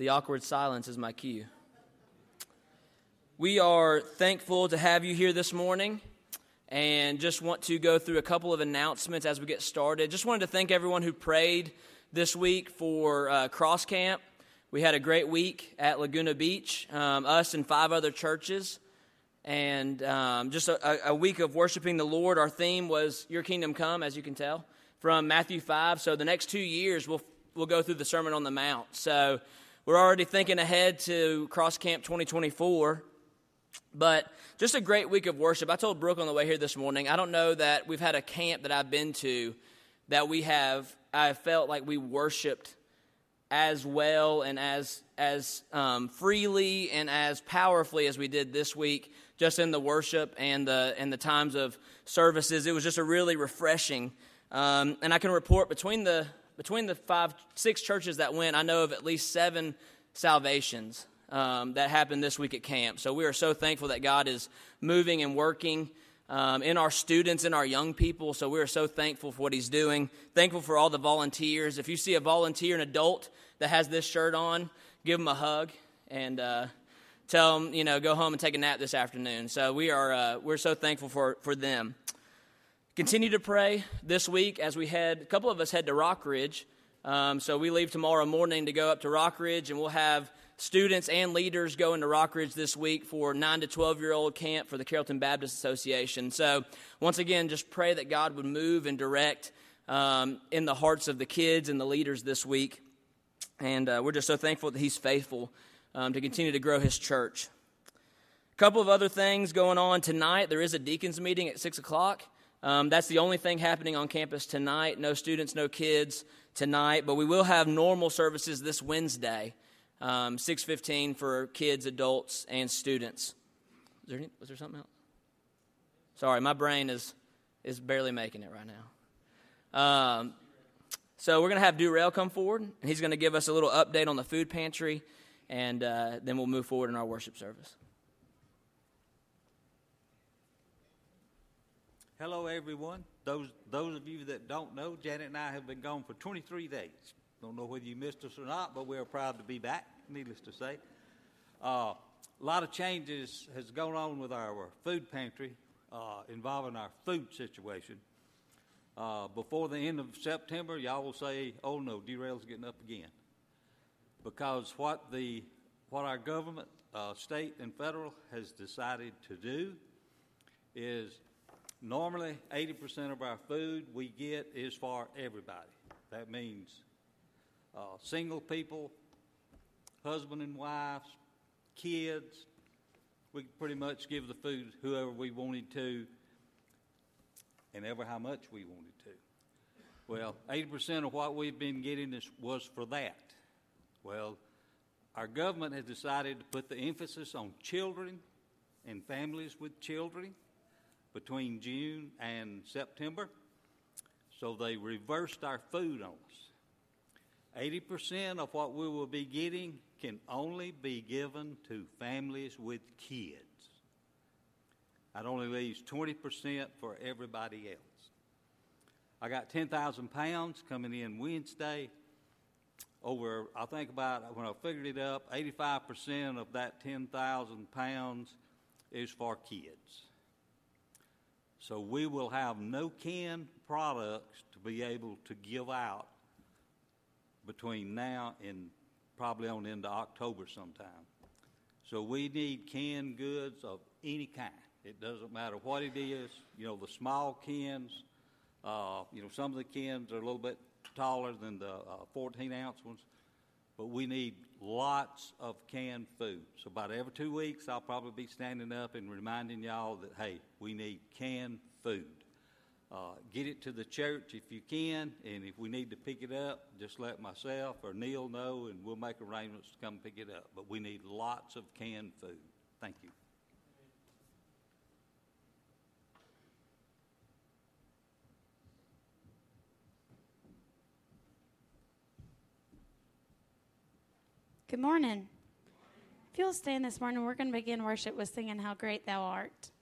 The awkward silence is my cue. We are thankful to have you here this morning and just want to go through a couple of announcements as we get started. Just wanted to thank everyone who prayed this week for uh, Cross Camp. We had a great week at Laguna Beach, um, us and five other churches, and um, just a, a week of worshiping the Lord. Our theme was Your Kingdom Come, as you can tell, from Matthew 5. So the next two years, we'll, we'll go through the Sermon on the Mount. So we're already thinking ahead to Cross Camp 2024. But just a great week of worship. I told Brooke on the way here this morning, I don't know that we've had a camp that I've been to that we have, I felt like we worshiped as well and as, as um, freely and as powerfully as we did this week, just in the worship and the, and the times of services. It was just a really refreshing. Um, and I can report between the, between the five, six churches that went, I know of at least seven salvations um, that happened this week at camp. So we are so thankful that God is moving and working um, in our students and our young people. So we are so thankful for what He's doing. Thankful for all the volunteers. If you see a volunteer, an adult that has this shirt on, give them a hug and uh, tell them, you know, go home and take a nap this afternoon. So we are uh, we're so thankful for for them. Continue to pray this week as we head. A couple of us head to Rockridge. Um, so we leave tomorrow morning to go up to Rockridge, and we'll have students and leaders going to Rockridge this week for 9 to 12 year old camp for the Carrollton Baptist Association. So, once again, just pray that God would move and direct um, in the hearts of the kids and the leaders this week. And uh, we're just so thankful that He's faithful um, to continue to grow His church. A couple of other things going on tonight. There is a deacons meeting at 6 o'clock. Um, that's the only thing happening on campus tonight. No students, no kids tonight, but we will have normal services this Wednesday um, 615 for kids, adults, and students. Was there, any, was there something else? Sorry, my brain is, is barely making it right now. Um, so we're going to have Durrell come forward, and he's going to give us a little update on the food pantry, and uh, then we'll move forward in our worship service. Hello, everyone. Those, those of you that don't know, Janet and I have been gone for 23 days. Don't know whether you missed us or not, but we're proud to be back, needless to say. Uh, a lot of changes has gone on with our food pantry uh, involving our food situation. Uh, before the end of September, y'all will say, "Oh no, Durrell's getting up again," because what the what our government, uh, state and federal, has decided to do is normally 80% of our food we get is for everybody. That means uh, single people, husband and wives, kids. We pretty much give the food whoever we wanted to and ever how much we wanted to. Well, 80% of what we've been getting is, was for that. Well, our government has decided to put the emphasis on children and families with children between June and September. So they reversed our food on us. 80% of what we will be getting can only be given to families with kids. That only leaves 20% for everybody else. I got 10,000 pounds coming in Wednesday. Over, I think about, when I figured it up, 85% of that 10,000 pounds is for kids. So we will have no canned products to be able to give out between now and probably on into October sometime. So we need canned goods of any kind. It doesn't matter what it is. You know, the small cans, uh, you know, some of the cans are a little bit taller than the uh, 14 ounce ones, but we need lots of canned food. So about every two weeks, I'll probably be standing up and reminding y'all that, hey, we need canned food. Uh, get it to the church if you can, and if we need to pick it up, just let myself or Neil know, and we'll make arrangements to come pick it up. But we need lots of canned food. Thank you. Good morning. If you'll stand this morning, we're going to begin worship with singing How Great Thou Art.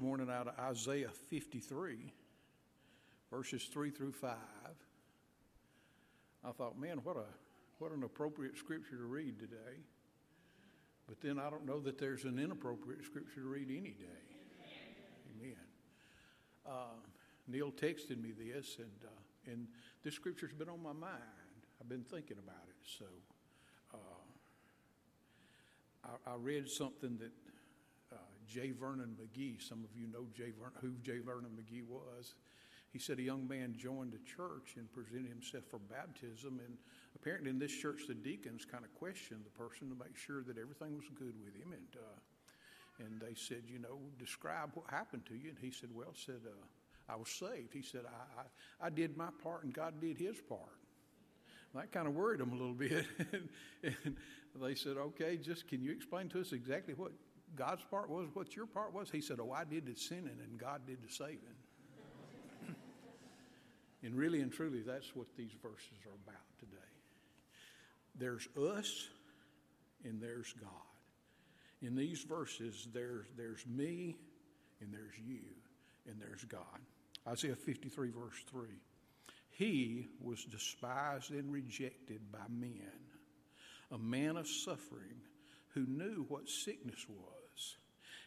Morning out of Isaiah 53, verses 3 through 5. I thought, man, what, a, what an appropriate scripture to read today. But then I don't know that there's an inappropriate scripture to read any day. Amen. Uh, Neil texted me this, and, uh, and this scripture's been on my mind. I've been thinking about it. So uh, I, I read something that J. Vernon McGee. Some of you know J. Who J. Vernon McGee was. He said a young man joined a church and presented himself for baptism. And apparently, in this church, the deacons kind of questioned the person to make sure that everything was good with him. And uh, and they said, you know, describe what happened to you. And he said, well, said uh, I was saved. He said, I, I, I did my part and God did His part. that kind of worried him a little bit. and they said, okay, just can you explain to us exactly what God's part was what your part was? He said, Oh, I did the sinning and God did the saving. and really and truly, that's what these verses are about today. There's us and there's God. In these verses, there's, there's me and there's you and there's God. Isaiah 53, verse 3. He was despised and rejected by men, a man of suffering who knew what sickness was.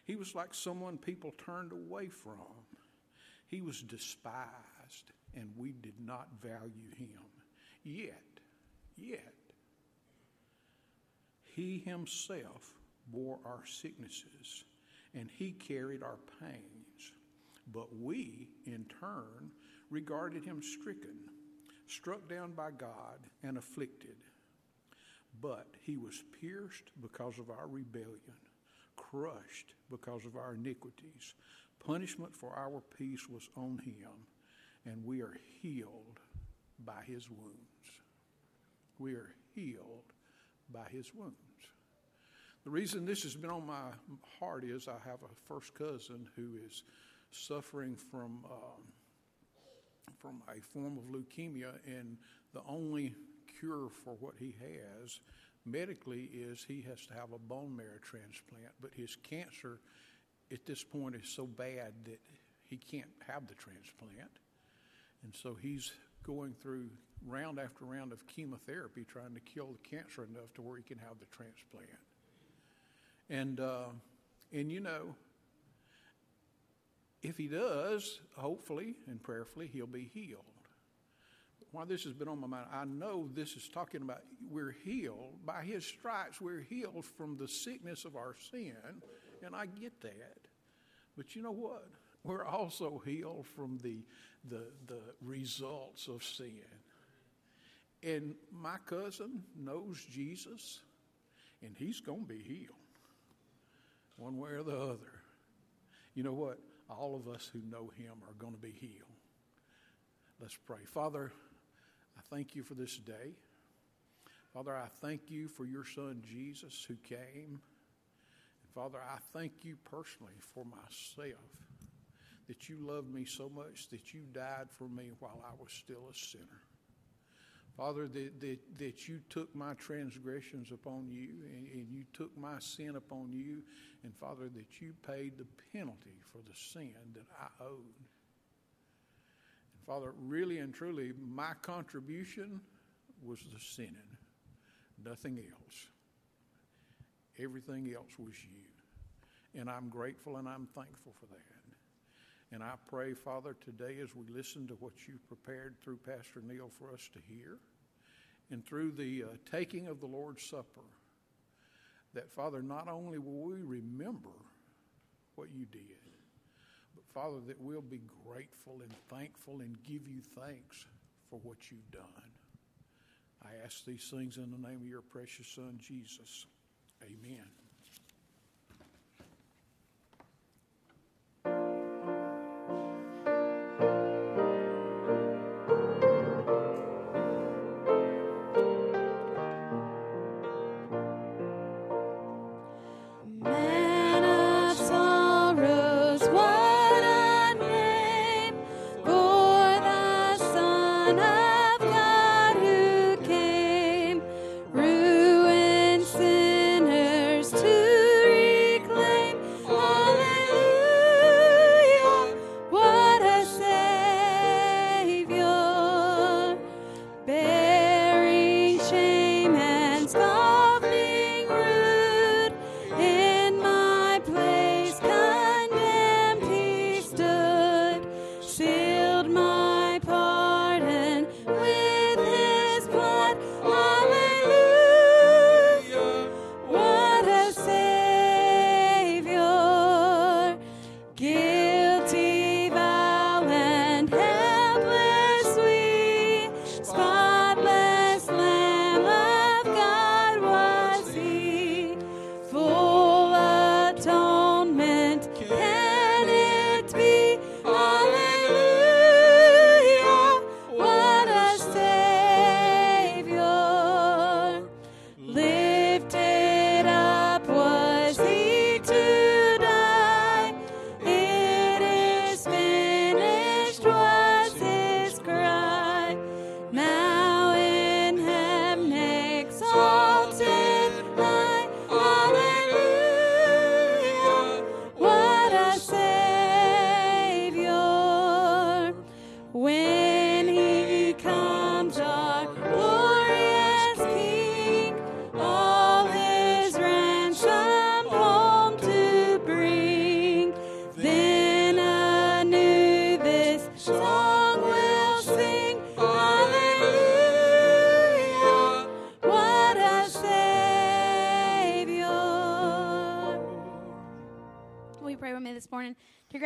He was like someone people turned away from. He was despised, and we did not value him. Yet, yet, he himself bore our sicknesses, and he carried our pains. But we, in turn, regarded him stricken, struck down by God, and afflicted. But he was pierced because of our rebellion, crushed because of our iniquities. Punishment for our peace was on him, and we are healed by his wounds. We are healed by his wounds. The reason this has been on my heart is I have a first cousin who is suffering from um, from a form of leukemia, and the only cure for what he has medically is he has to have a bone marrow transplant, but his cancer at this point is so bad that he can't have the transplant. And so he's going through round after round of chemotherapy trying to kill the cancer enough to where he can have the transplant. And, uh, and you know, if he does, hopefully and prayerfully, he'll be healed why this has been on my mind, I know this is talking about we're healed. By his stripes, we're healed from the sickness of our sin, and I get that. But you know what? We're also healed from the, the, the results of sin. And my cousin knows Jesus, and he's going to be healed one way or the other. You know what? All of us who know him are going to be healed. Let's pray. Father, I thank you for this day. Father, I thank you for your son Jesus who came. And Father, I thank you personally for myself that you loved me so much that you died for me while I was still a sinner. Father, that, that, that you took my transgressions upon you and, and you took my sin upon you, and Father, that you paid the penalty for the sin that I owed. Father, really and truly, my contribution was the sinning, nothing else. Everything else was you. And I'm grateful and I'm thankful for that. And I pray, Father, today as we listen to what you prepared through Pastor Neil for us to hear, and through the uh, taking of the Lord's Supper, that, Father, not only will we remember what you did, Father, that we'll be grateful and thankful and give you thanks for what you've done. I ask these things in the name of your precious Son, Jesus. Amen.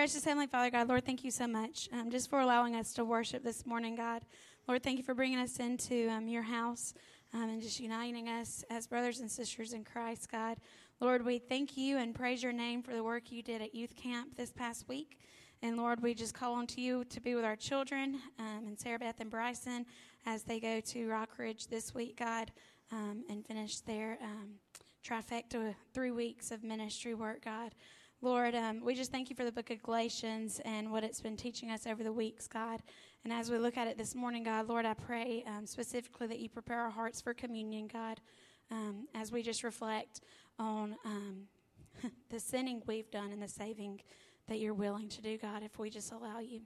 Gracious Heavenly Father, God, Lord, thank you so much um, just for allowing us to worship this morning, God. Lord, thank you for bringing us into um, your house um, and just uniting us as brothers and sisters in Christ, God. Lord, we thank you and praise your name for the work you did at youth camp this past week. And Lord, we just call on to you to be with our children um, and Sarah Beth and Bryson as they go to Rockridge this week, God, um, and finish their um, trifecta three weeks of ministry work, God. Lord, um, we just thank you for the book of Galatians and what it's been teaching us over the weeks, God. And as we look at it this morning, God, Lord, I pray um, specifically that you prepare our hearts for communion, God, um, as we just reflect on um, the sinning we've done and the saving that you're willing to do, God, if we just allow you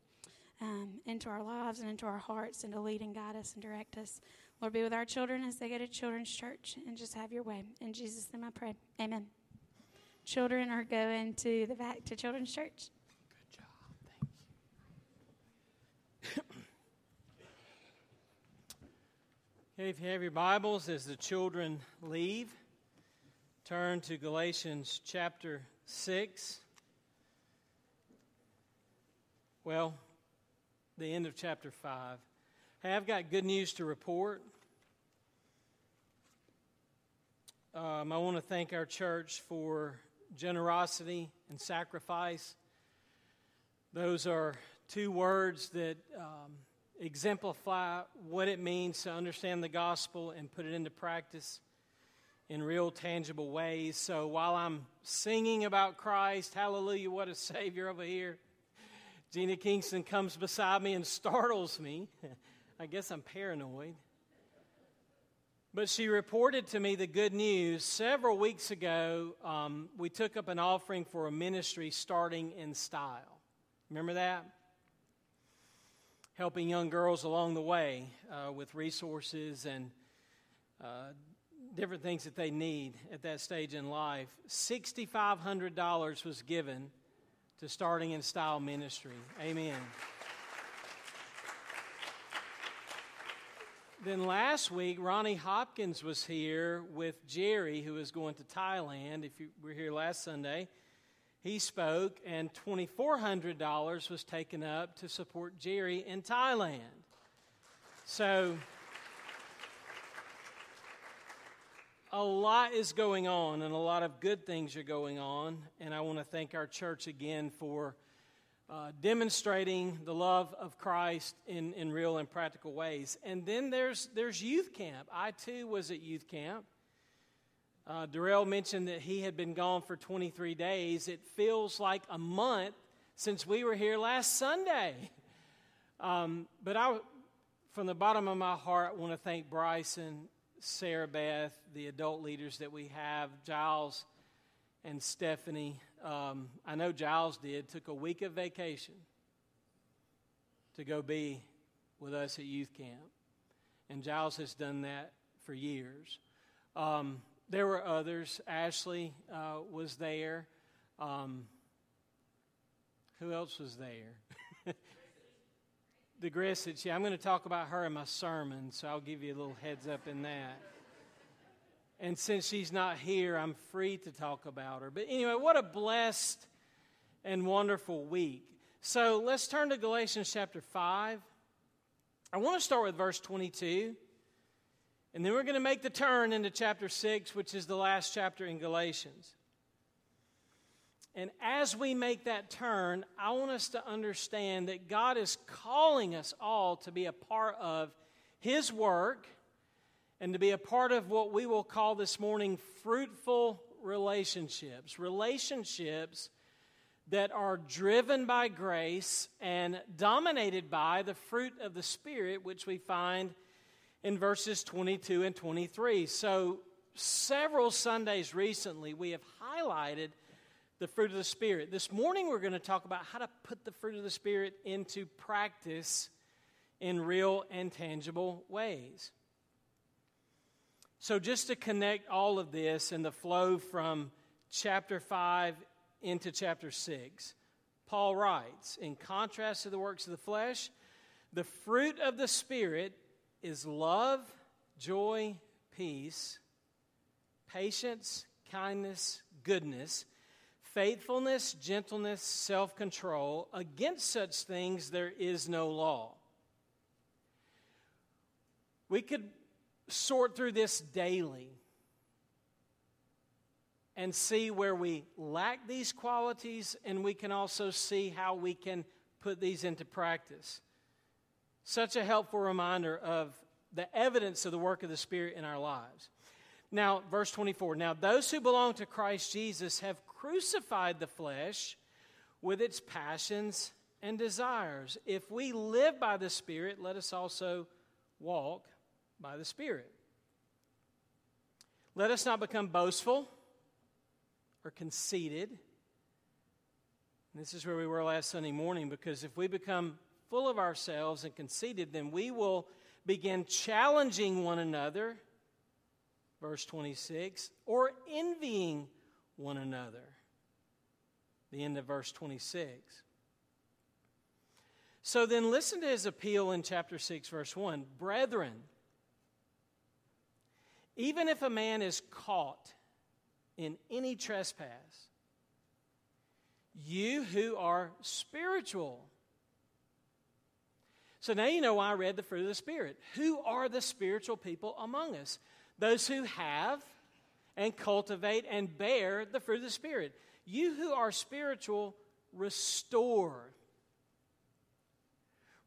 um, into our lives and into our hearts and to lead and guide us and direct us. Lord, be with our children as they go to children's church and just have your way. In Jesus' name I pray. Amen children are going to the back to children's church. Good job. Thank you. okay, if you have your Bibles, as the children leave, turn to Galatians chapter 6. Well, the end of chapter 5. Hey, I've got good news to report. Um, I want to thank our church for generosity and sacrifice. Those are two words that um, exemplify what it means to understand the gospel and put it into practice in real, tangible ways. So while I'm singing about Christ, hallelujah, what a Savior over here, Gina Kingston comes beside me and startles me. I guess I'm paranoid. But she reported to me the good news. Several weeks ago, um, we took up an offering for a ministry starting in style. Remember that? Helping young girls along the way uh, with resources and uh, different things that they need at that stage in life. $6,500 was given to starting in style ministry. Amen. Then last week, Ronnie Hopkins was here with Jerry, who is going to Thailand. If you were here last Sunday, he spoke, and $2,400 was taken up to support Jerry in Thailand. So, a lot is going on, and a lot of good things are going on. And I want to thank our church again for uh, demonstrating the love of Christ in, in real and practical ways. And then there's, there's youth camp. I too was at youth camp. Uh, Darrell mentioned that he had been gone for 23 days. It feels like a month since we were here last Sunday. Um, but I, from the bottom of my heart, want to thank Bryson, Sarah Beth, the adult leaders that we have, Giles and Stephanie. Um, I know Giles did, took a week of vacation to go be with us at youth camp. And Giles has done that for years. Um, there were others. Ashley uh, was there. Um, who else was there? the Grissage. Yeah, I'm going to talk about her in my sermon, so I'll give you a little heads up in that. And since she's not here, I'm free to talk about her. But anyway, what a blessed and wonderful week. So let's turn to Galatians chapter 5. I want to start with verse 22. And then we're going to make the turn into chapter 6, which is the last chapter in Galatians. And as we make that turn, I want us to understand that God is calling us all to be a part of His work and to be a part of what we will call this morning fruitful relationships. Relationships that are driven by grace and dominated by the fruit of the Spirit, which we find in verses 22 and 23. So, several Sundays recently, we have highlighted the fruit of the Spirit. This morning, we're going to talk about how to put the fruit of the Spirit into practice in real and tangible ways. So, just to connect all of this and the flow from chapter 5 into chapter 6, Paul writes In contrast to the works of the flesh, the fruit of the Spirit is love, joy, peace, patience, kindness, goodness, faithfulness, gentleness, self control. Against such things there is no law. We could sort through this daily and see where we lack these qualities, and we can also see how we can put these into practice. Such a helpful reminder of the evidence of the work of the Spirit in our lives. Now, verse 24 Now, those who belong to Christ Jesus have crucified the flesh with its passions and desires. If we live by the Spirit, let us also walk by the Spirit. Let us not become boastful or conceited. This is where we were last Sunday morning because if we become full of ourselves and conceited, then we will begin challenging one another, verse 26, or envying one another, the end of verse 26. So then listen to his appeal in chapter 6, verse 1 Brethren, even if a man is caught in any trespass, you who are spiritual. So now you know why I read the fruit of the Spirit. Who are the spiritual people among us? Those who have and cultivate and bear the fruit of the Spirit. You who are spiritual, restore.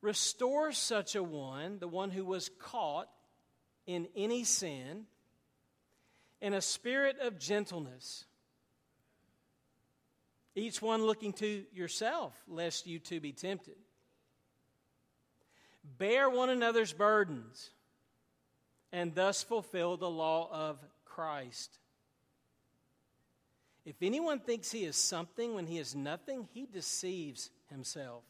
Restore such a one, the one who was caught in any sin in a spirit of gentleness, each one looking to yourself, lest you too be tempted. Bear one another's burdens, and thus fulfill the law of Christ. If anyone thinks he is something when he is nothing, he deceives himself.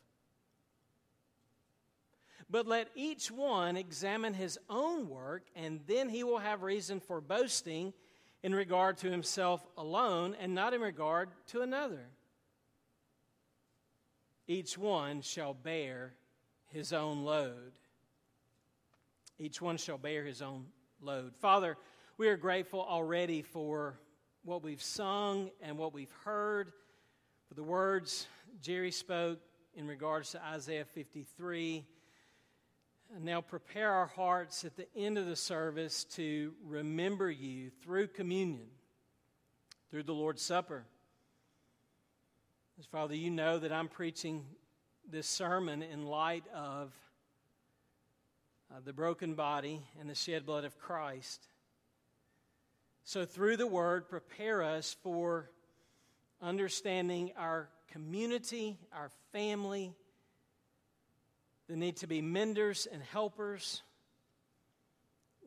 But let each one examine his own work, and then he will have reason for boasting in regard to himself alone and not in regard to another. Each one shall bear his own load. Each one shall bear his own load. Father, we are grateful already for what we've sung and what we've heard, for the words Jerry spoke in regards to Isaiah 53. Now prepare our hearts at the end of the service to remember you through communion, through the Lord's Supper. As Father, you know that I'm preaching this sermon in light of uh, the broken body and the shed blood of Christ. So, through the word, prepare us for understanding our community, our family, the need to be menders and helpers.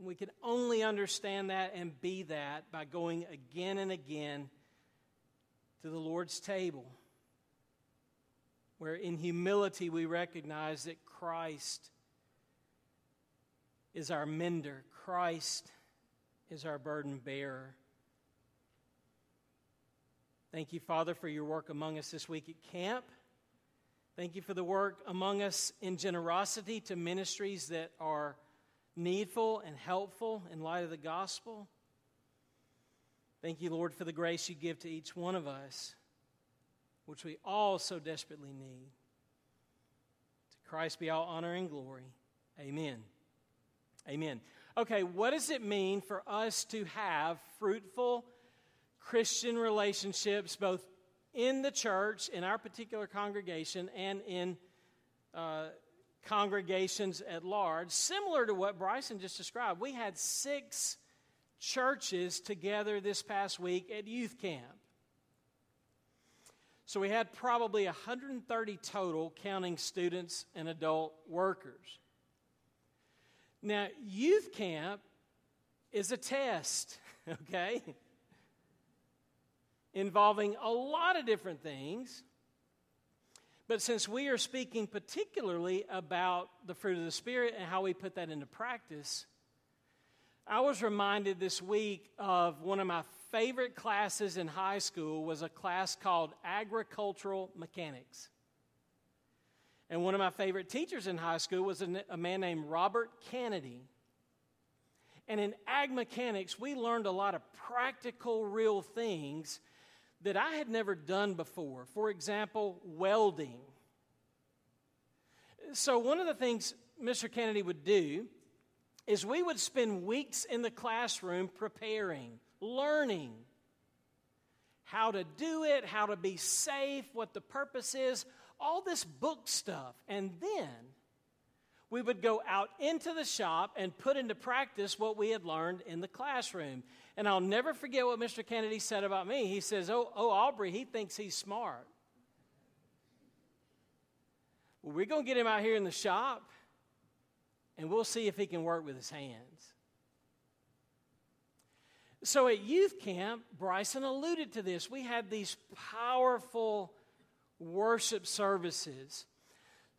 We can only understand that and be that by going again and again to the Lord's table, where in humility we recognize that Christ is our mender, Christ is our burden bearer. Thank you, Father, for your work among us this week at camp. Thank you for the work among us in generosity to ministries that are needful and helpful in light of the gospel. Thank you, Lord, for the grace you give to each one of us, which we all so desperately need. To Christ be all honor and glory. Amen. Amen. Okay, what does it mean for us to have fruitful Christian relationships, both in the church, in our particular congregation, and in uh, congregations at large, similar to what Bryson just described? We had six churches together this past week at youth camp. So we had probably 130 total, counting students and adult workers. Now, youth camp is a test, okay? Involving a lot of different things. But since we are speaking particularly about the fruit of the Spirit and how we put that into practice, I was reminded this week of one of my favorite classes in high school was a class called agricultural mechanics. And one of my favorite teachers in high school was a, man named Robert Kennedy. And in ag mechanics, we learned a lot of practical, real things that I had never done before. For example, welding. So, one of the things Mr. Kennedy would do is we would spend weeks in the classroom preparing, learning how to do it, how to be safe, what the purpose is, all this book stuff. And then we would go out into the shop and put into practice what we had learned in the classroom. And I'll never forget what Mr. Kennedy said about me. He says, Oh, oh Aubrey, he thinks he's smart. Well, we're going to get him out here in the shop and we'll see if he can work with his hands. So at youth camp, Bryson alluded to this. We had these powerful worship services.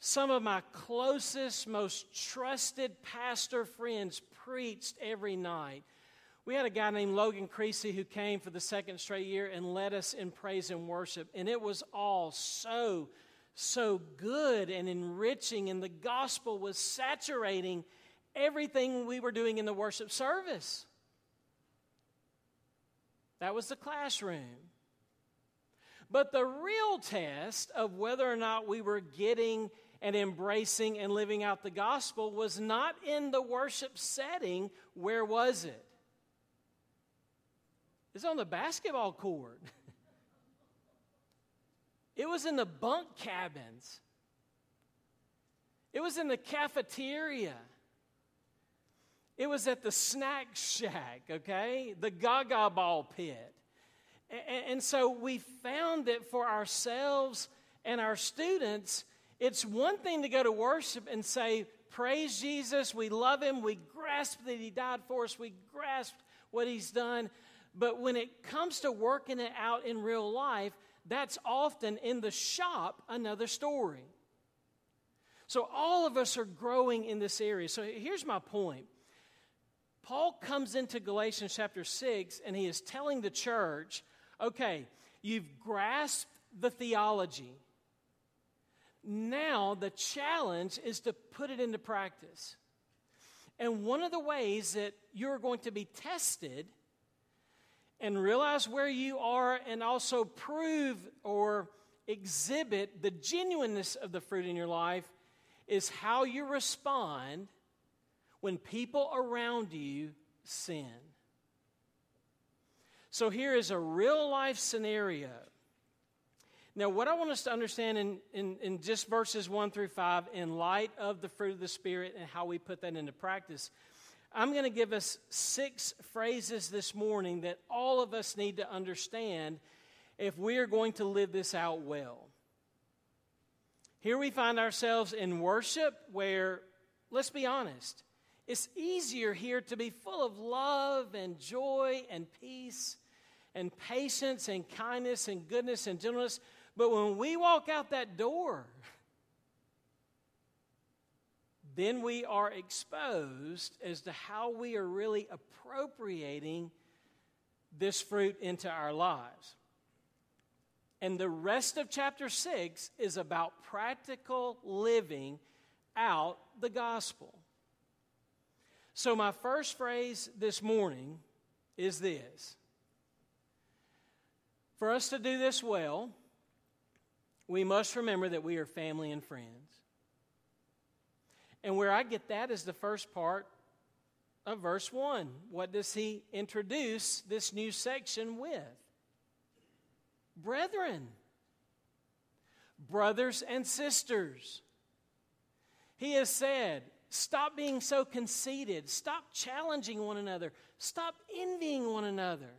Some of my closest, most trusted pastor friends preached every night. We had a guy named Logan Creasy who came for the second straight year and led us in praise and worship. And it was all so, so good and enriching. And the gospel was saturating everything we were doing in the worship service. That was the classroom. But the real test of whether or not we were getting and embracing and living out the gospel was not in the worship setting. Where was it? It's on the basketball court. it was in the bunk cabins. It was in the cafeteria. It was at the snack shack, okay? The gaga ball pit. And so we found that for ourselves and our students, it's one thing to go to worship and say, Praise Jesus, we love him, we grasp that He died for us, we grasp what He's done. But when it comes to working it out in real life, that's often in the shop another story. So all of us are growing in this area. So here's my point. Paul comes into Galatians chapter 6 and he is telling the church, okay, you've grasped the theology. Now the challenge is to put it into practice. And one of the ways that you're going to be tested and realize where you are and also prove or exhibit the genuineness of the fruit in your life is how you respond when people around you sin. So here is a real life scenario. Now, what I want us to understand in, in, in, just verses 1 through 5, in light of the fruit of the Spirit and how we put that into practice, I'm going to give us six phrases this morning that all of us need to understand if we are going to live this out well. Here we find ourselves in worship where, let's be honest, it's easier here to be full of love and joy and peace and patience and kindness and goodness and gentleness. But when we walk out that door, then we are exposed as to how we are really appropriating this fruit into our lives. And the rest of chapter 6 is about practical living out the gospel. So, my first phrase this morning is this For us to do this well, we must remember that we are family and friends. And where I get that is the first part of verse 1. What does he introduce this new section with? Brethren, brothers and sisters. He has said, Stop being so conceited. Stop challenging one another. Stop envying one another.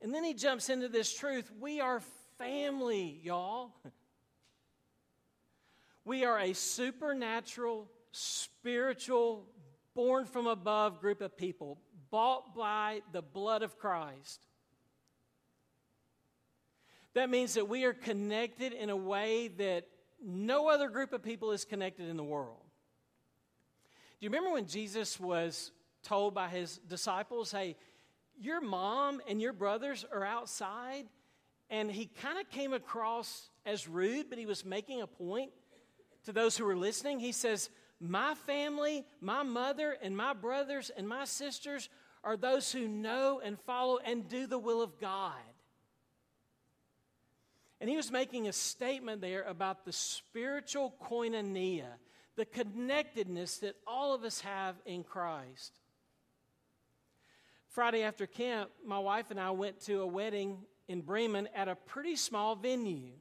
And then he jumps into this truth we are family, y'all. We are a supernatural, spiritual, born from above group of people, bought by the blood of Christ. That means that we are connected in a way that no other group of people is connected in the world. Do you remember when Jesus was told by his disciples, hey, your mom and your brothers are outside? And he kind of came across as rude, but he was making a point to those who were listening. He says, My family, my mother, and my brothers and my sisters are those who know and follow and do the will of God. And he was making a statement there about the spiritual koinonia, the connectedness that all of us have in Christ. Friday after camp, my wife and I went to a wedding in Bremen at a pretty small venue.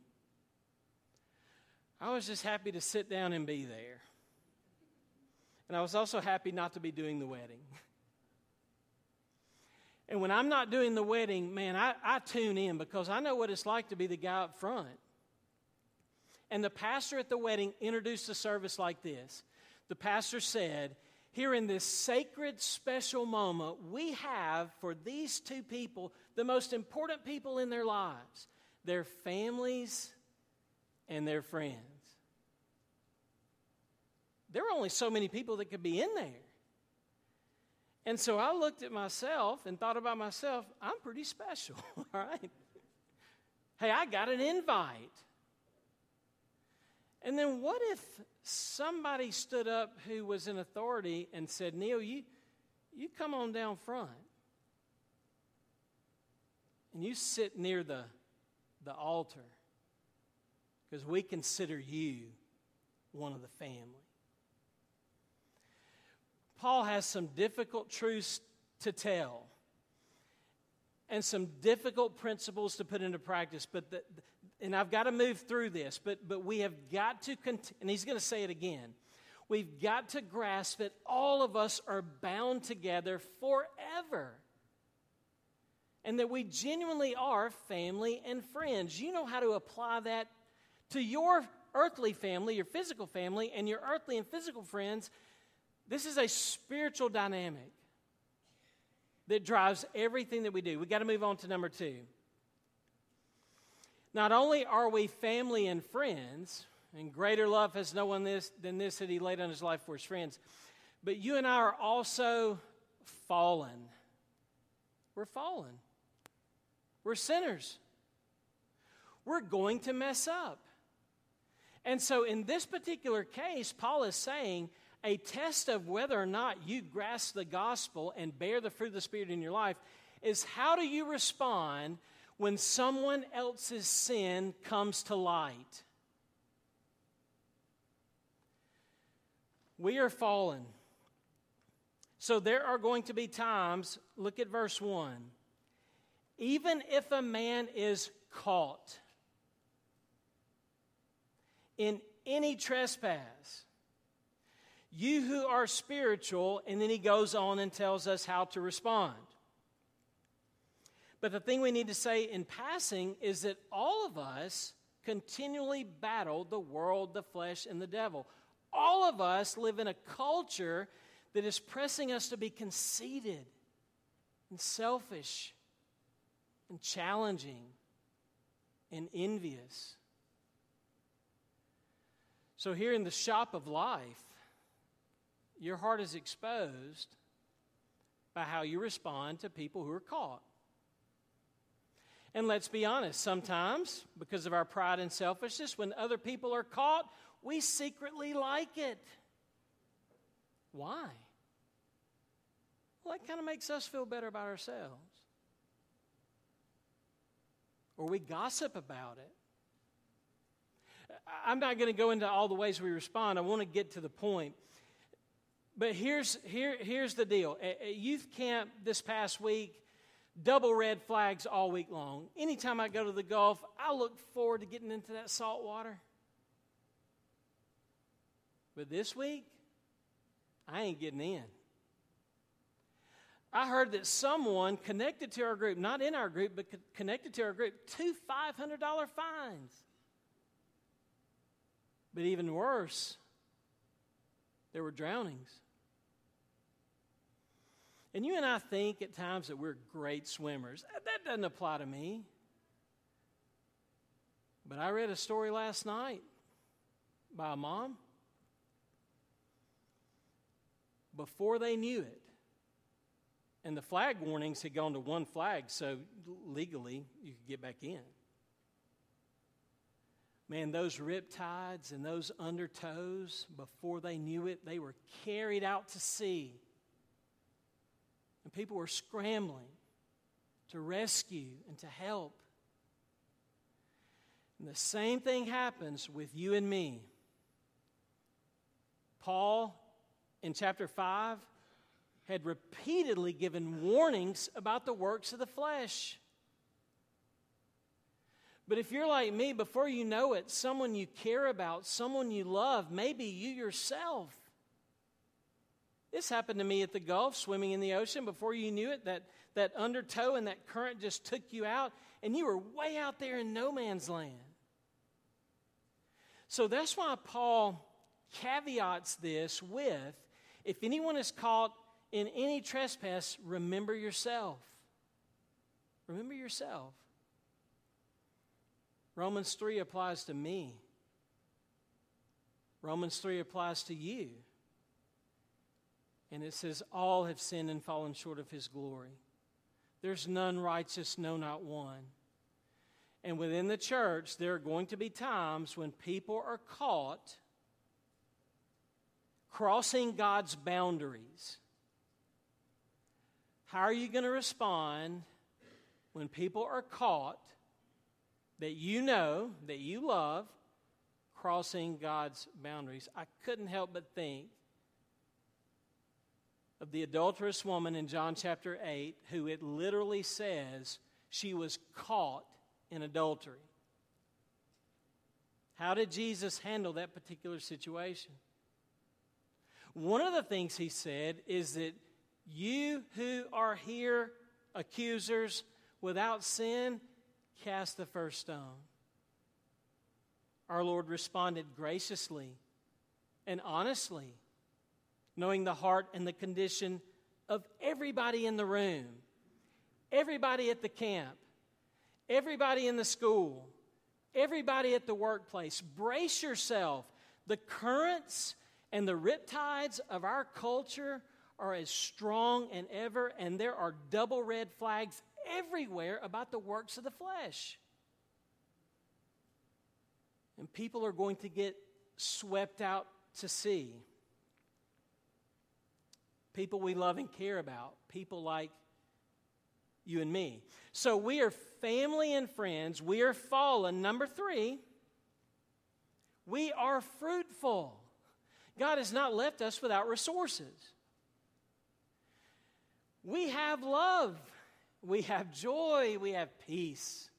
I was just happy to sit down and be there. And I was also happy not to be doing the wedding. And when I'm not doing the wedding, man, I, I tune in because I know what it's like to be the guy up front. And the pastor at the wedding introduced the service like this The pastor said, Here in this sacred, special moment, we have for these two people the most important people in their lives their families and their friends. There are only so many people that could be in there. And so I looked at myself and thought about myself, I'm pretty special, all right? Hey, I got an invite. And then what if somebody stood up who was in authority and said, Neil, you, you come on down front and you sit near the, the altar because we consider you one of the family. Paul has some difficult truths to tell and some difficult principles to put into practice, but the, and I've got to move through this, but, but we have got to, cont- and he's going to say it again. We've got to grasp that all of us are bound together forever. And that we genuinely are family and friends. You know how to apply that to your earthly family, your physical family, and your earthly and physical friends This is a spiritual dynamic that drives everything that we do. We got to move on to number two. Not only are we family and friends, and greater love has no one this, than this that he laid on his life for his friends, but you and I are also fallen. We're fallen. We're sinners. We're going to mess up. And so, in this particular case, Paul is saying a test of whether or not you grasp the gospel and bear the fruit of the Spirit in your life is how do you respond when someone else's sin comes to light? We are fallen. So there are going to be times, look at verse 1. Even if a man is caught in any trespass, you who are spiritual, and then he goes on and tells us how to respond. But the thing we need to say in passing is that all of us continually battle the world, the flesh, and the devil. All of us live in a culture that is pressing us to be conceited and selfish and challenging and envious. So, here in the shop of life, your heart is exposed by how you respond to people who are caught. And let's be honest, sometimes, because of our pride and selfishness, when other people are caught, we secretly like it. Why? Well, that kind of makes us feel better about ourselves. Or we gossip about it. I'm not going to go into all the ways we respond. I want to get to the point. But here's, here, here's the deal. At, youth camp this past week, double red flags all week long. Anytime I go to the Gulf, I look forward to getting into that salt water. But this week, I ain't getting in. I heard that someone connected to our group, not in our group, but connected to our group, two $500 fines. But even worse, there were drownings. And you and I think at times that we're great swimmers. That doesn't apply to me. But I read a story last night by a mom. Before they knew it, and the flag warnings had gone to one flag, so legally you could get back in. Man, those rip tides and those undertows, before they knew it, they were carried out to sea and people were scrambling to rescue and to help. And the same thing happens with you and me. Paul, in chapter 5, had repeatedly given warnings about the works of the flesh. But if you're like me, before you know it, someone you care about, someone you love, maybe you yourself, this happened to me at the Gulf, swimming in the ocean. Before you knew it, that, that undertow and that current just took you out, and you were way out there in no man's land. So that's why Paul caveats this with if anyone is caught in any trespass, remember yourself. Remember yourself. Romans 3 applies to me. Romans 3 applies to you. And it says, All have sinned and fallen short of his glory. There's none righteous, no, not one. And within the church, there are going to be times when people are caught crossing God's boundaries. How are you going to respond when people are caught that you know, that you love, crossing God's boundaries? I couldn't help but think of the adulterous woman in John chapter 8, who it literally says she was caught in adultery. How did Jesus handle that particular situation? One of the things he said is that you who are here, accusers, without sin, cast the first stone. Our Lord responded graciously and honestly knowing the heart and the condition of everybody in the room, everybody at the camp, everybody in the school, everybody at the workplace. Brace yourself. The currents and the riptides of our culture are as strong and ever, and there are double red flags everywhere about the works of the flesh. And people are going to get swept out to sea. People we love and care about, people like you and me. So we are family and friends. We are fallen. Number three, we are fruitful. God has not left us without resources. We have love, we have joy, we have peace.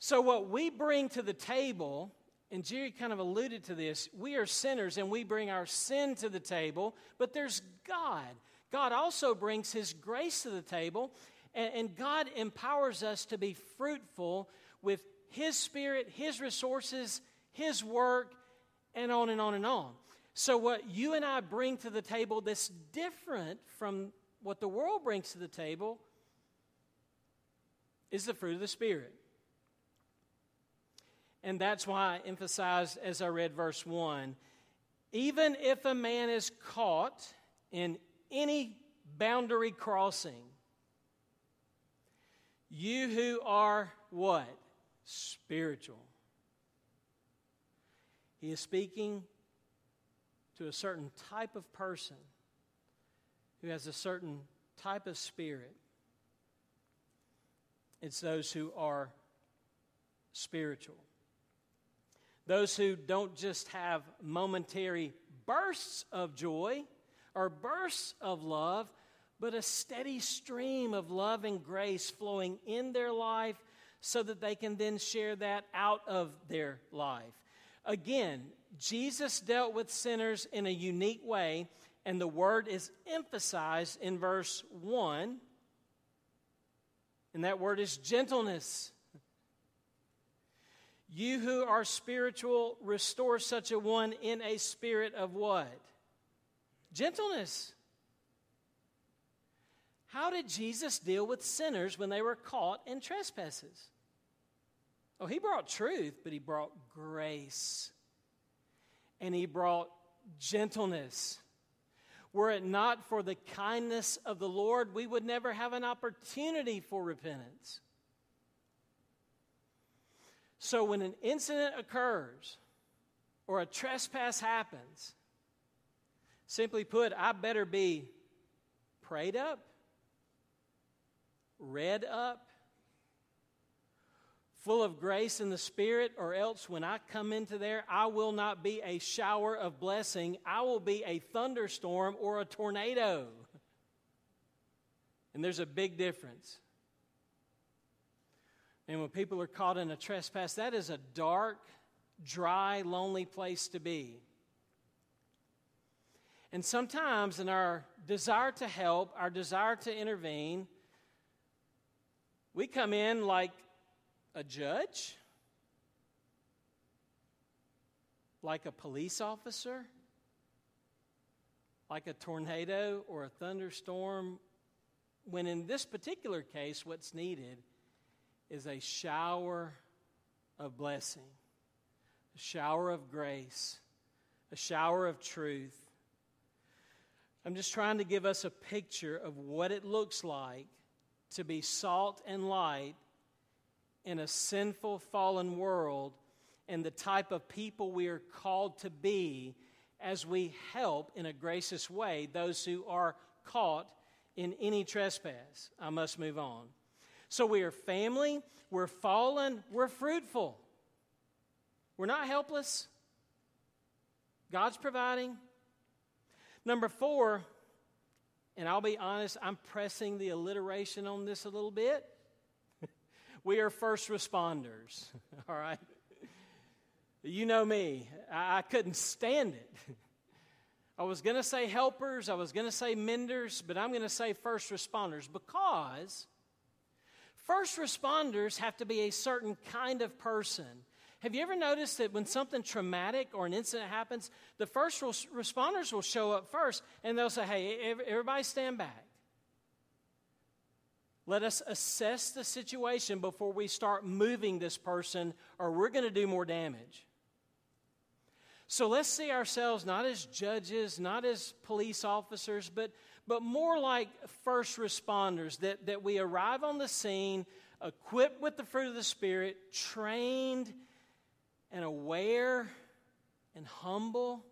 So, what we bring to the table, and Jerry kind of alluded to this, we are sinners and we bring our sin to the table, but there's God. God also brings His grace to the table, and, God empowers us to be fruitful with His Spirit, His resources, His work, and on and on and on. So, what you and I bring to the table that's different from what the world brings to the table is the fruit of the Spirit. And that's why I emphasized as I read verse 1 even if a man is caught in any boundary crossing, you who are what? Spiritual. He is speaking to a certain type of person who has a certain type of spirit. It's those who are spiritual. Those who don't just have momentary bursts of joy or bursts of love, but a steady stream of love and grace flowing in their life so that they can then share that out of their life. Again, Jesus dealt with sinners in a unique way, and the word is emphasized in verse 1. And that word is gentleness. You who are spiritual, restore such a one in a spirit of what? Gentleness. How did Jesus deal with sinners when they were caught in trespasses? Oh, he brought truth, but he brought grace. And he brought gentleness. Were it not for the kindness of the Lord, we would never have an opportunity for repentance. So when an incident occurs or a trespass happens, simply put, I better be prayed up, read up, full of grace in the Spirit, or else when I come into there, I will not be a shower of blessing. I will be a thunderstorm or a tornado. And there's a big difference. And when people are caught in a trespass, that is a dark, dry, lonely place to be. And sometimes, in our desire to help, our desire to intervene, we come in like a judge? Like a police officer? Like a tornado or a thunderstorm? When in this particular case, what's needed is a shower of blessing, a shower of grace, a shower of truth. I'm just trying to give us a picture of what it looks like to be salt and light in a sinful, fallen world and the type of people we are called to be as we help in a gracious way those who are caught in any trespass. I must move on. So we are family, we're fallen, we're fruitful. We're not helpless. God's providing. Number four, and I'll be honest, I'm pressing the alliteration on this a little bit. We are first responders, all right? You know me, I, couldn't stand it. I was going to say helpers, I was going to say menders, but I'm going to say first responders because first responders have to be a certain kind of person, Have you ever noticed that when something traumatic or an incident happens, the first responders will show up first and they'll say, Hey, everybody stand back. Let us assess the situation before we start moving this person, or we're going to do more damage. So let's see ourselves not as judges, not as police officers, but, but more like first responders, that, that we arrive on the scene equipped with the fruit of the Spirit, trained and aware and humble.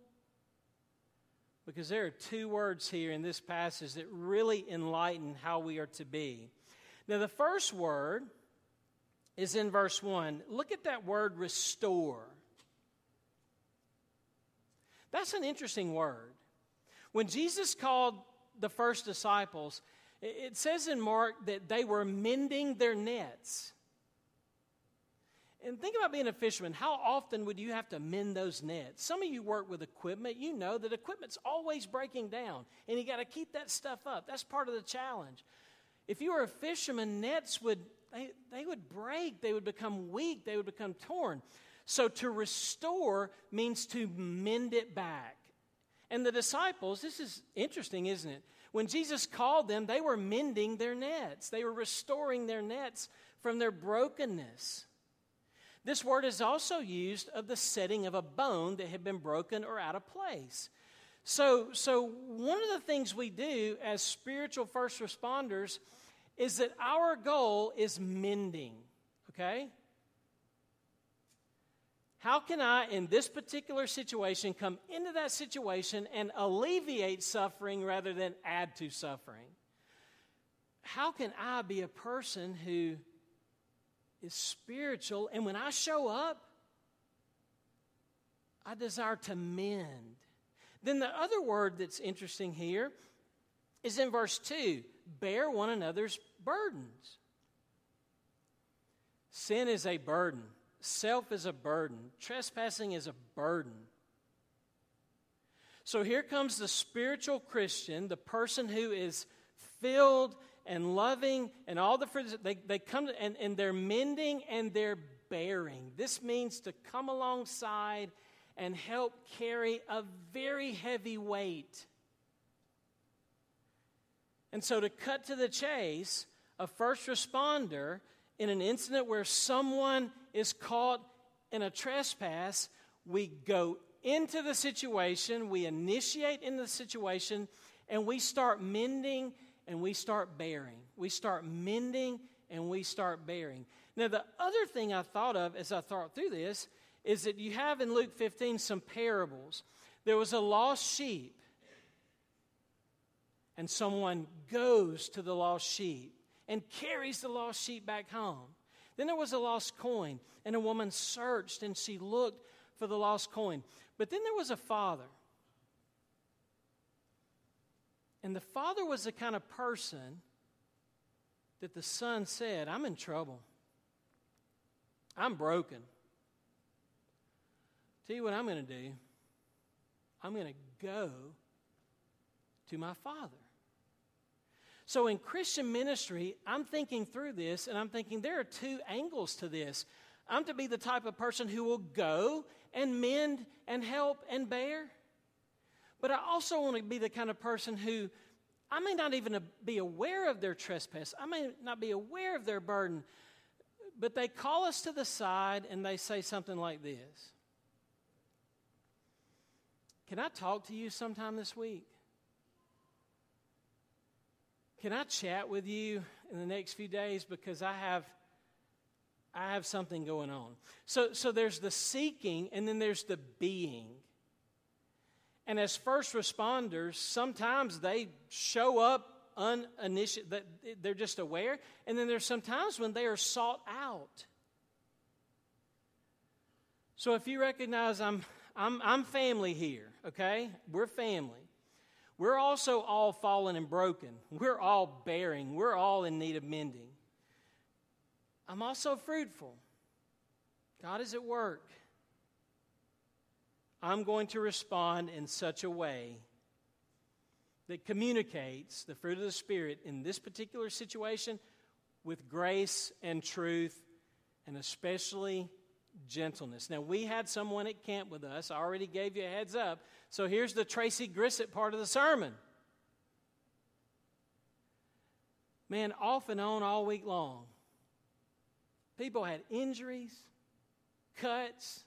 Because there are two words here in this passage that really enlighten how we are to be. Now, the first word is in verse 1. Look at that word restore. That's an interesting word. When Jesus called the first disciples, it says in Mark that they were mending their nets. And think about being a fisherman. How often would you have to mend those nets? Some of you work with equipment. You know that equipment's always breaking down, and you got to keep that stuff up. That's part of the challenge. If you were a fisherman, nets would they, they would break, they would become weak, they would become torn. So to restore means to mend it back. And the disciples, this is interesting, isn't it? When Jesus called them, they were mending their nets. They were restoring their nets from their brokenness. This word is also used of the setting of a bone that had been broken or out of place. So, so one of the things we do as spiritual first responders is that our goal is mending, okay? How can I, in this particular situation, come into that situation and alleviate suffering rather than add to suffering? How can I be a person who is spiritual and when I show up, I desire to mend? Then the other word that's interesting here is in verse 2 bear one another's burdens. Sin is a burden, self is a burden, trespassing is a burden. So here comes the spiritual Christian, the person who is filled and loving and all the fruits. They, they come and, and they're mending and they're bearing. This means to come alongside and help carry a very heavy weight. And so, to cut to the chase, a first responder in an incident where someone is caught in a trespass, we go into the situation, we initiate in the situation, and we start mending and we start bearing. We start mending and we start bearing. Now, the other thing I thought of as I thought through this is that you have in Luke 15 some parables. There was a lost sheep, and someone goes to the lost sheep and carries the lost sheep back home. Then there was a lost coin, and a woman searched and she looked for the lost coin. But then there was a father. And the father was the kind of person that the son said, I'm in trouble. I'm broken. Tell you what I'm going to do. I'm going to go to my Father. So in Christian ministry, I'm thinking through this and I'm thinking there are two angles to this. I'm to be the type of person who will go and mend and help and bear. But I also want to be the kind of person who I may not even be aware of their trespass, I may not be aware of their burden, but they call us to the side and they say something like this can I talk to you sometime this week? Can I chat with you in the next few days because I have I have something going on. So so there's the seeking and then there's the being. And as first responders, sometimes they show up uninitiated, they're just aware, and then there's some times when they are sought out. So if you recognize I'm I'm, I'm family here, okay? We're family. We're also all fallen and broken. We're all bearing. We're all in need of mending. I'm also fruitful. God is at work. I'm going to respond in such a way that communicates the fruit of the Spirit in this particular situation with grace and truth, and especially gentleness. Now, we had someone at camp with us. I already gave you a heads up. So here's the Tracy Grissett part of the sermon. Man, off and on all week long. People had injuries, cuts,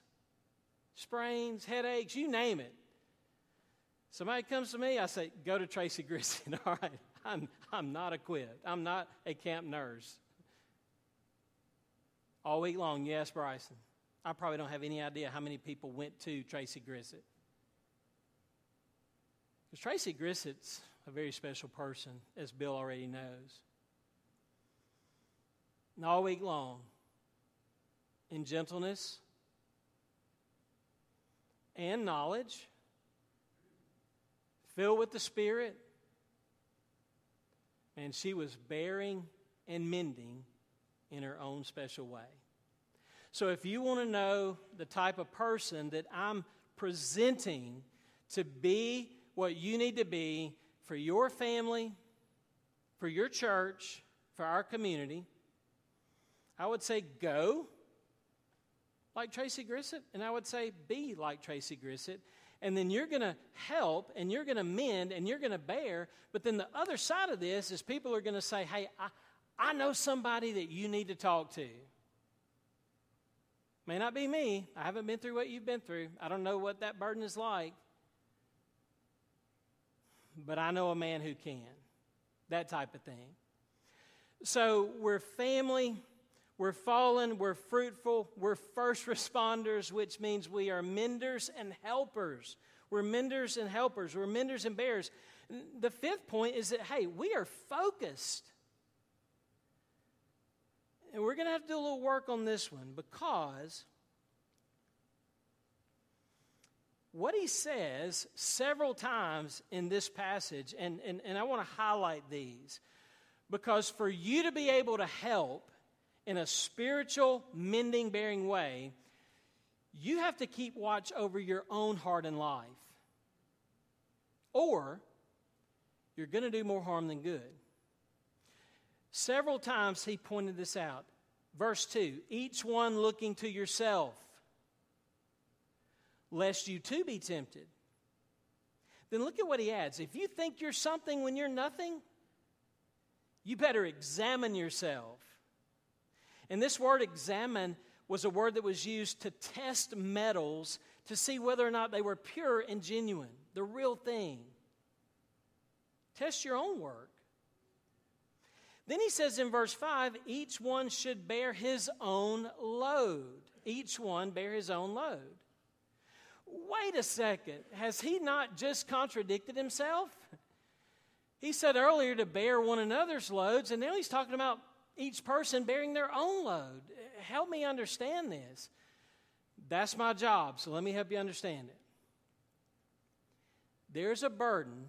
sprains, headaches, you name it. Somebody comes to me, I say, go to Tracy Grissett. All right, I'm, I'm not equipped. I'm not a camp nurse. All week long, yes, Bryson. I probably don't have any idea how many people went to Tracy Grissett. Because Tracy Grissett's a very special person, as Bill already knows. And all week long, in gentleness and knowledge, filled with the Spirit, and she was bearing and mending in her own special way. So, if you want to know the type of person that I'm presenting to be what you need to be for your family, for your church, for our community, I would say go like Tracy Grissett, and I would say be like Tracy Grissett. And then you're going to help and you're going to mend and you're going to bear. But then the other side of this is people are going to say, hey, I, I know somebody that you need to talk to. May not be me. I haven't been through what you've been through. I don't know what that burden is like. But I know a man who can. That type of thing. So we're family we're fallen, we're fruitful, we're first responders, which means we are menders and helpers. We're menders and helpers, we're menders and bears. The fifth point is that, hey, we are focused. And we're going to have to do a little work on this one because what he says several times in this passage, and, and, and I want to highlight these, because for you to be able to help, in a spiritual, mending, bearing way, you have to keep watch over your own heart and life. Or you're going to do more harm than good. Several times he pointed this out. Verse 2 each one looking to yourself, lest you too be tempted. Then look at what he adds. If you think you're something when you're nothing, you better examine yourself. And this word examine was a word that was used to test metals to see whether or not they were pure and genuine, the real thing. Test your own work. Then he says in verse 5 each one should bear his own load. Each one bear his own load. Wait a second. Has he not just contradicted himself? He said earlier to bear one another's loads, and now he's talking about each person bearing their own load. Help me understand this. That's my job, so let me help you understand it. There's a burden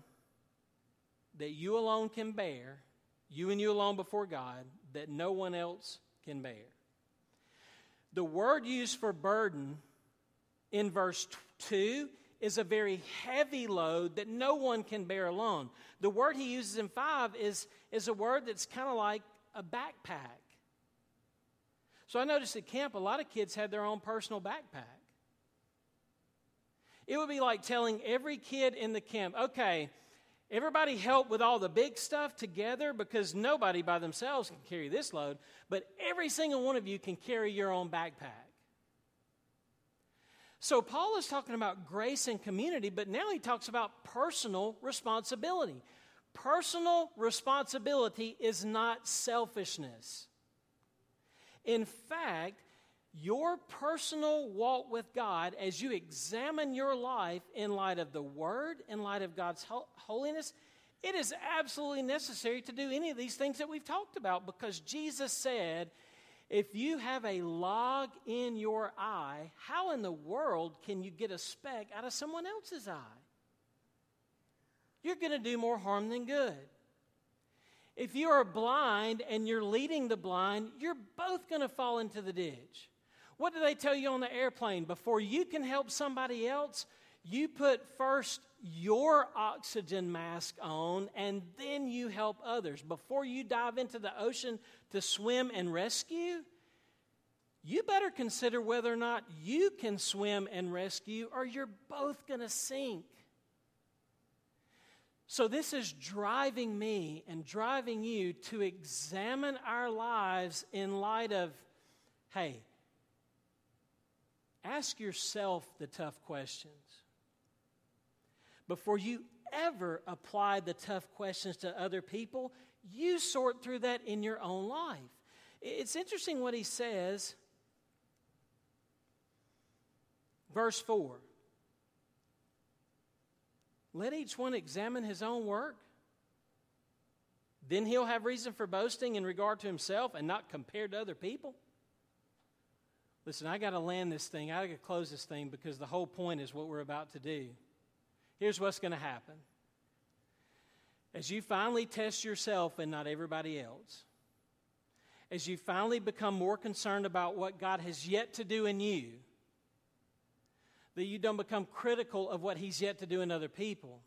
that you alone can bear, you and you alone before God, that no one else can bear. The word used for burden in verse 2 is a very heavy load that no one can bear alone. The word he uses in 5 is, is a word that's kind of like a backpack. So I noticed at camp, a lot of kids had their own personal backpack. It would be like telling every kid in the camp, okay, everybody help with all the big stuff together because nobody by themselves can carry this load, but every single one of you can carry your own backpack. So Paul is talking about grace and community, but now he talks about personal responsibility. Personal responsibility is not selfishness. In fact, your personal walk with God, as you examine your life in light of the Word, in light of God's holiness, it is absolutely necessary to do any of these things that we've talked about because Jesus said, if you have a log in your eye, how in the world can you get a speck out of someone else's eye? you're going to do more harm than good. If you are blind and you're leading the blind, you're both going to fall into the ditch. What do they tell you on the airplane? Before you can help somebody else, you put first your oxygen mask on and then you help others. Before you dive into the ocean to swim and rescue, you better consider whether or not you can swim and rescue, or you're both going to sink. So, this is driving me and driving you to examine our lives in light of hey, ask yourself the tough questions. Before you ever apply the tough questions to other people, you sort through that in your own life. It's interesting what he says Verse 4 Let each one examine his own work. Then he'll have reason for boasting in regard to himself and not compared to other people. Listen, I got to land this thing. I got to close this thing because the whole point is what we're about to do. Here's what's going to happen. As you finally test yourself and not everybody else, as you finally become more concerned about what God has yet to do in you, that you don't become critical of what He's yet to do in other people.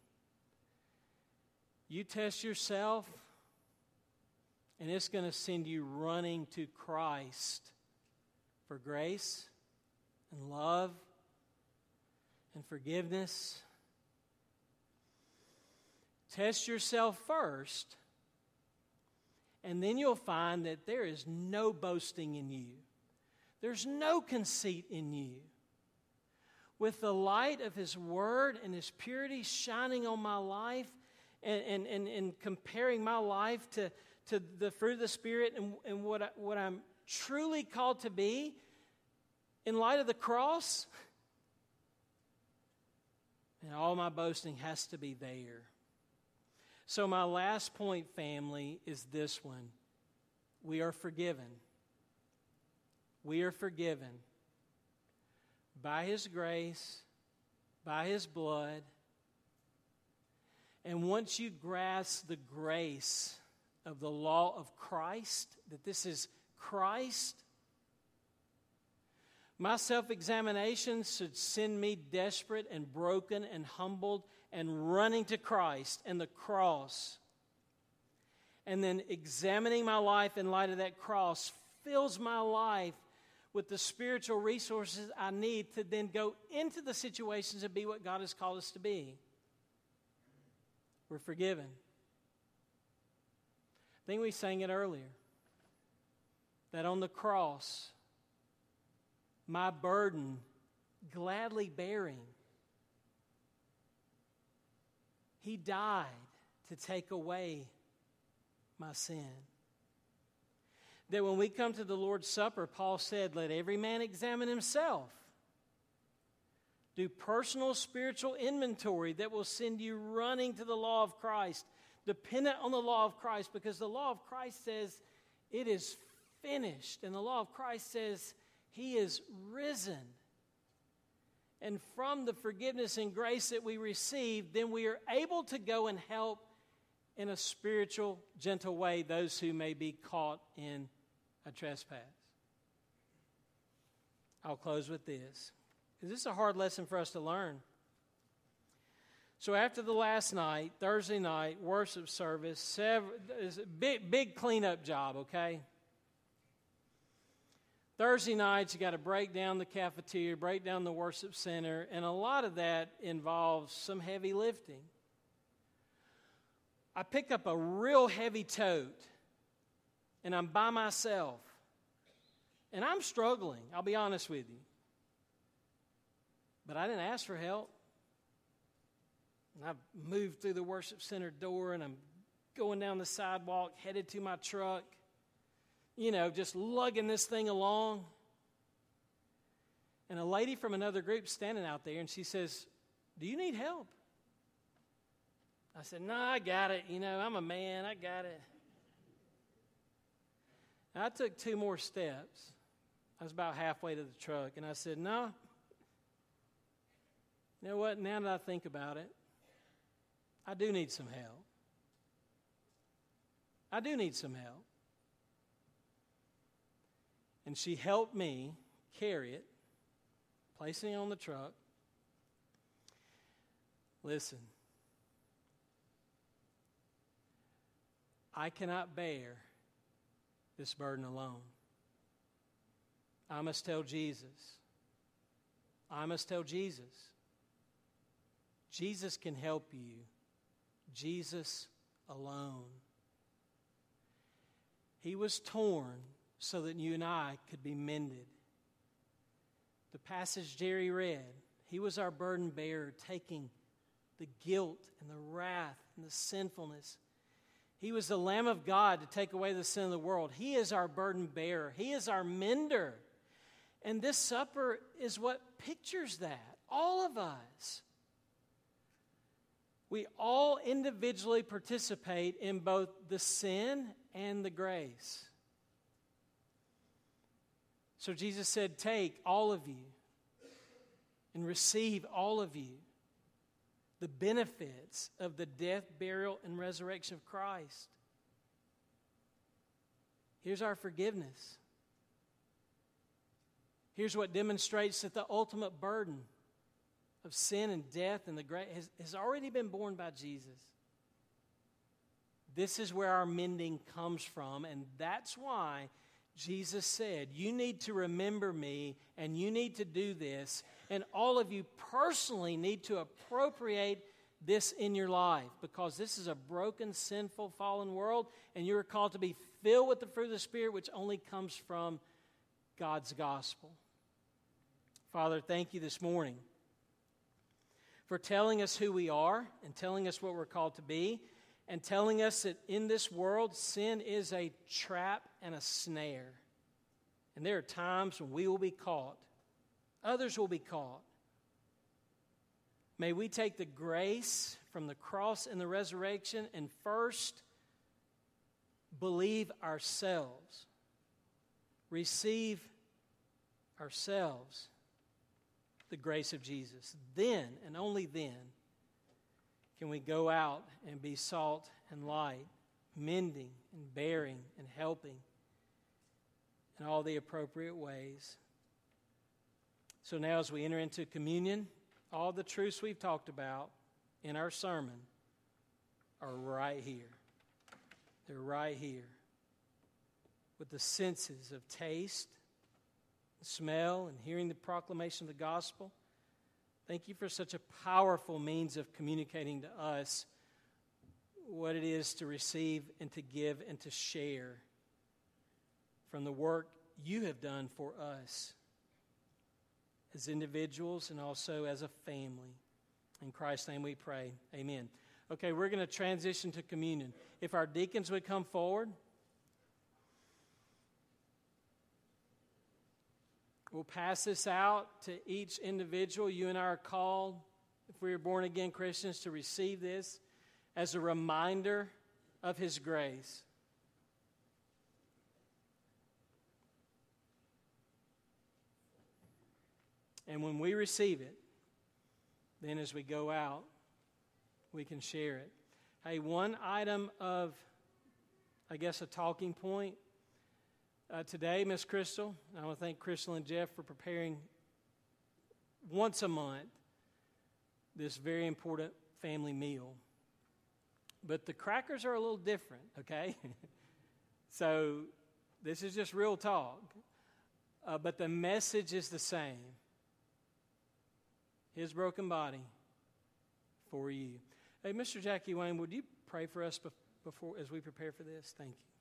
You test yourself, and it's going to send you running to Christ for grace and love and forgiveness. Test yourself first, and then you'll find that there is no boasting in you. There's no conceit in you with the light of His Word and His purity shining on my life and, and, and, comparing my life to, to the fruit of the Spirit and, and what, I, what I'm truly called to be in light of the cross, and all my boasting has to be there. So, my last point, family, is this one we are forgiven. We are forgiven by His grace, by His blood. And once you grasp the grace of the law of Christ, that this is Christ, my self examination should send me desperate and broken and humbled and running to Christ and the cross. And then examining my life in light of that cross fills my life with the spiritual resources I need to then go into the situations and be what God has called us to be. We're forgiven. I think we sang it earlier that on the cross, my burden gladly bearing, He died to take away my sin that when we come to the Lord's Supper, Paul said, Let every man examine himself. Do personal spiritual inventory that will send you running to the law of Christ, dependent on the law of Christ, because the law of Christ says it is finished, and the law of Christ says he is risen. And from the forgiveness and grace that we receive, then we are able to go and help in a spiritual, gentle way those who may be caught in a trespass. I'll close with this this is a hard lesson for us to learn. So after the last night, Thursday night worship service, seven, big big cleanup job. Okay. Thursday nights, you got to break down the cafeteria, break down the worship center, and a lot of that involves some heavy lifting. I pick up a real heavy tote and I'm by myself. And I'm struggling, I'll be honest with you. But I didn't ask for help. And I've moved through the worship center door and I'm going down the sidewalk, headed to my truck, you know, just lugging this thing along. And a lady from another group standing out there and she says, Do you need help? I said, No, I got it. You know, I'm a man. I got it. I took two more steps. I was about halfway to the truck, and I said, No. You know what? Now that I think about it, I do need some help. I do need some help. And she helped me carry it, placing it on the truck. Listen, I cannot bear this burden alone. I must tell Jesus. I must tell Jesus. Jesus can help you. Jesus alone. He was torn so that you and I could be mended. The passage Jerry read, he was our burden bearer, taking the guilt and the wrath and the sinfulness. He was the Lamb of God to take away the sin of the world. He is our burden bearer, He is our mender. And this supper is what pictures that. All of us. We all individually participate in both the sin and the grace. So Jesus said, Take all of you and receive all of you the benefits of the death, burial, and resurrection of Christ. Here's our forgiveness. Here's what demonstrates that the ultimate burden of sin and death and the great has, has already been borne by Jesus. This is where our mending comes from, and that's why Jesus said, You need to remember me, and you need to do this, and all of you personally need to appropriate this in your life because this is a broken, sinful, fallen world, and you're called to be filled with the fruit of the Spirit, which only comes from God's gospel. Father, thank you this morning for telling us who we are and telling us what we're called to be and telling us that in this world, sin is a trap and a snare. And there are times when we will be caught, others will be caught. May we take the grace from the cross and the resurrection and first believe ourselves, receive ourselves the grace of Jesus. Then, and only then, can we go out and be salt and light, mending and bearing and helping in all the appropriate ways. So now, as we enter into communion, all the truths we've talked about in our sermon are right here. They're right here. With the senses of taste, smell, and hearing the proclamation of the gospel. Thank you for such a powerful means of communicating to us what it is to receive and to give and to share from the work you have done for us as individuals and also as a family. In Christ's name we pray. Amen. Okay, we're going to transition to communion. If our deacons would come forward. We'll pass this out to each individual. You and I are called, if we are born again Christians, to receive this as a reminder of His grace. And when we receive it, then as we go out, we can share it. Hey, one item of, I guess, a talking point uh, today, Miss Crystal. I want to thank Crystal and Jeff for preparing once a month this very important family meal. But the crackers are a little different, okay? so this is just real talk. Uh, but the message is the same His broken body for you. Hey, Mr. Jackie Wayne, would you pray for us before as we prepare for this? Thank you. Thank you.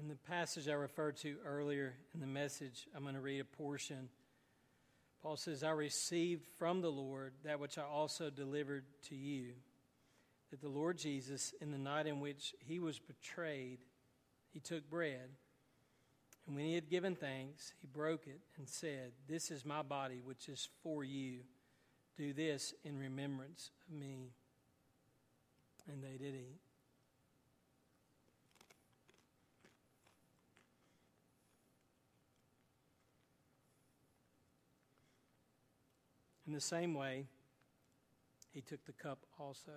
In the passage I referred to earlier in the message, I'm going to read a portion. Paul says, I received from the Lord that which I also delivered to you. That the Lord Jesus, in the night in which he was betrayed, he took bread. And when he had given thanks, he broke it and said, This is my body, which is for you. Do this in remembrance of me. And they did eat. In the same way, he took the cup also.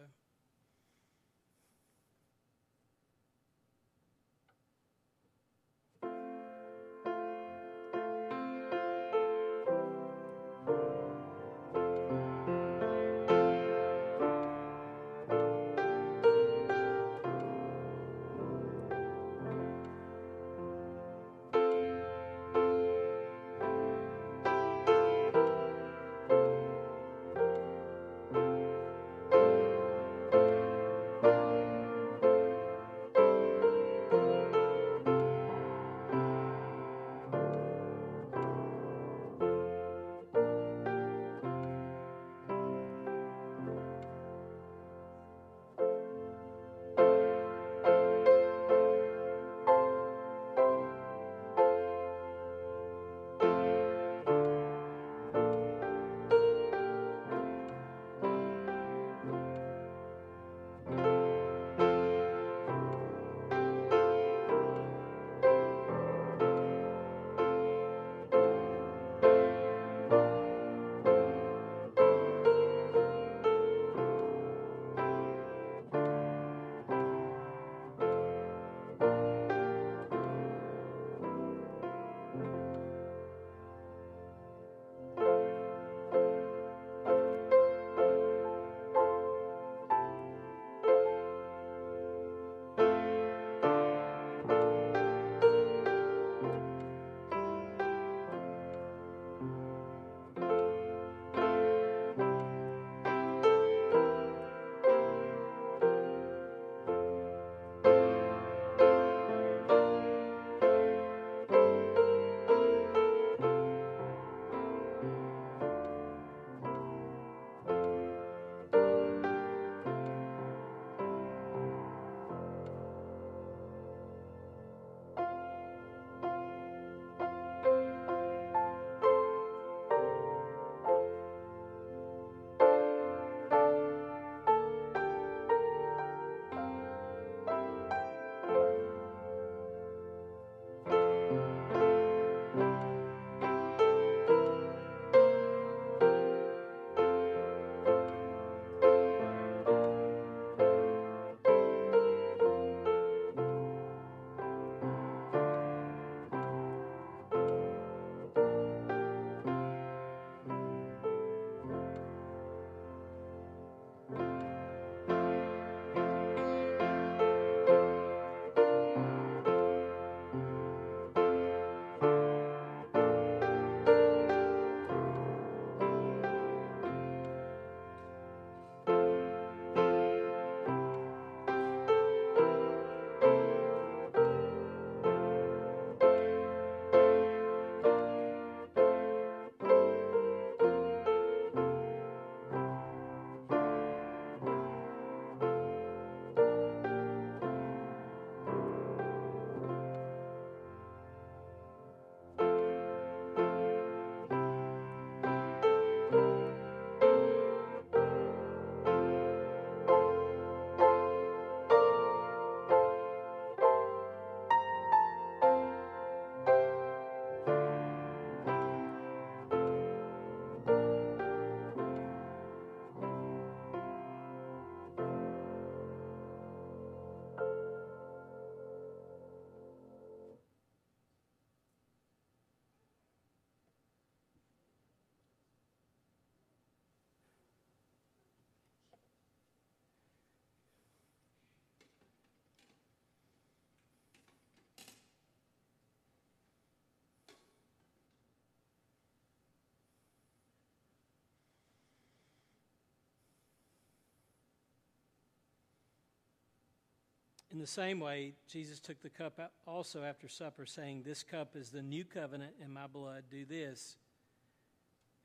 In the same way, Jesus took the cup also after supper, saying, This cup is the new covenant in my blood. Do this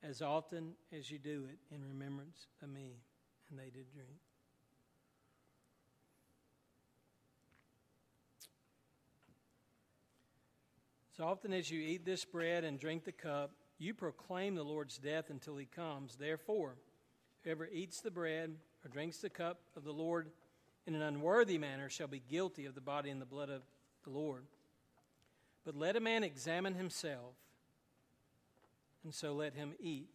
as often as you do it in remembrance of me. And they did drink. As often as you eat this bread and drink the cup, you proclaim the Lord's death until he comes. Therefore, whoever eats the bread or drinks the cup of the Lord in an unworthy manner shall be guilty of the body and the blood of the Lord. But let a man examine himself, and so let him eat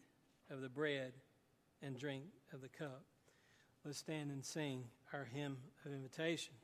of the bread and drink of the cup. Let's stand and sing our hymn of invitation.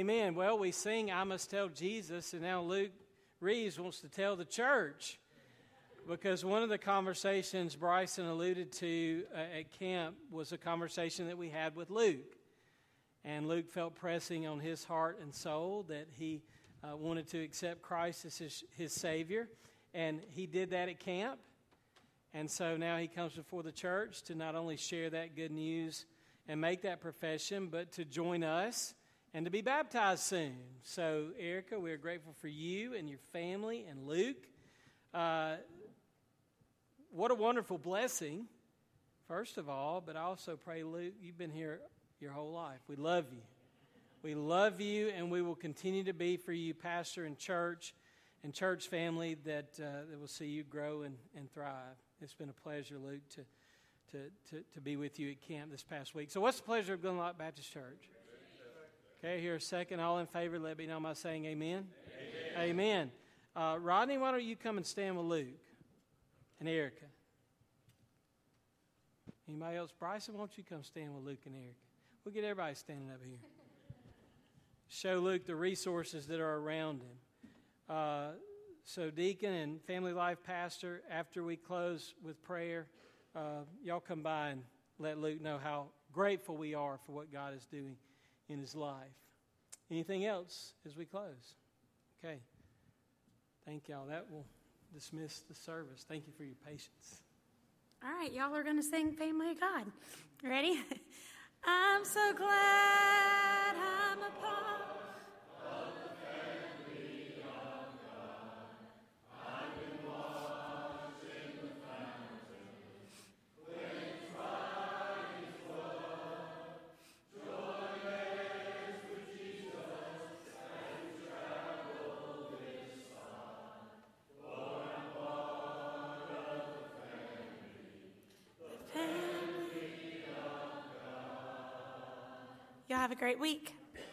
Amen. Well, we sing I Must Tell Jesus, and now Luke Reeves wants to tell the church. Because one of the conversations Bryson alluded to uh, at camp was a conversation that we had with Luke. And Luke felt pressing on his heart and soul that he uh, wanted to accept Christ as his, his Savior. And he did that at camp. And so now he comes before the church to not only share that good news and make that profession, but to join us and to be baptized soon. So, Erica, we're grateful for you and your family and Luke. Uh, what a wonderful blessing, first of all, but I also pray, Luke, you've been here your whole life. We love you. We love you, and we will continue to be for you, pastor and church and church family, that, uh, that will see you grow and, and thrive. It's been a pleasure, Luke, to, to, to, to be with you at camp this past week. So, what's the pleasure of Glenlock Baptist Church? Okay, here a second. All in favor, let me know by saying amen. Amen. amen. Uh, Rodney, why don't you come and stand with Luke and Erica? Anybody else? Bryson, why don't you come stand with Luke and Erica? We'll get everybody standing up here. Show Luke the resources that are around him. Uh, so, Deacon and Family Life Pastor, after we close with prayer, uh, y'all come by and let Luke know how grateful we are for what God is doing in his life. Anything else as we close? Okay. Thank y'all. That will dismiss the service. Thank you for your patience. All right, y'all are going to sing Family of God. Ready? I'm so glad I'm a part. Have a great week.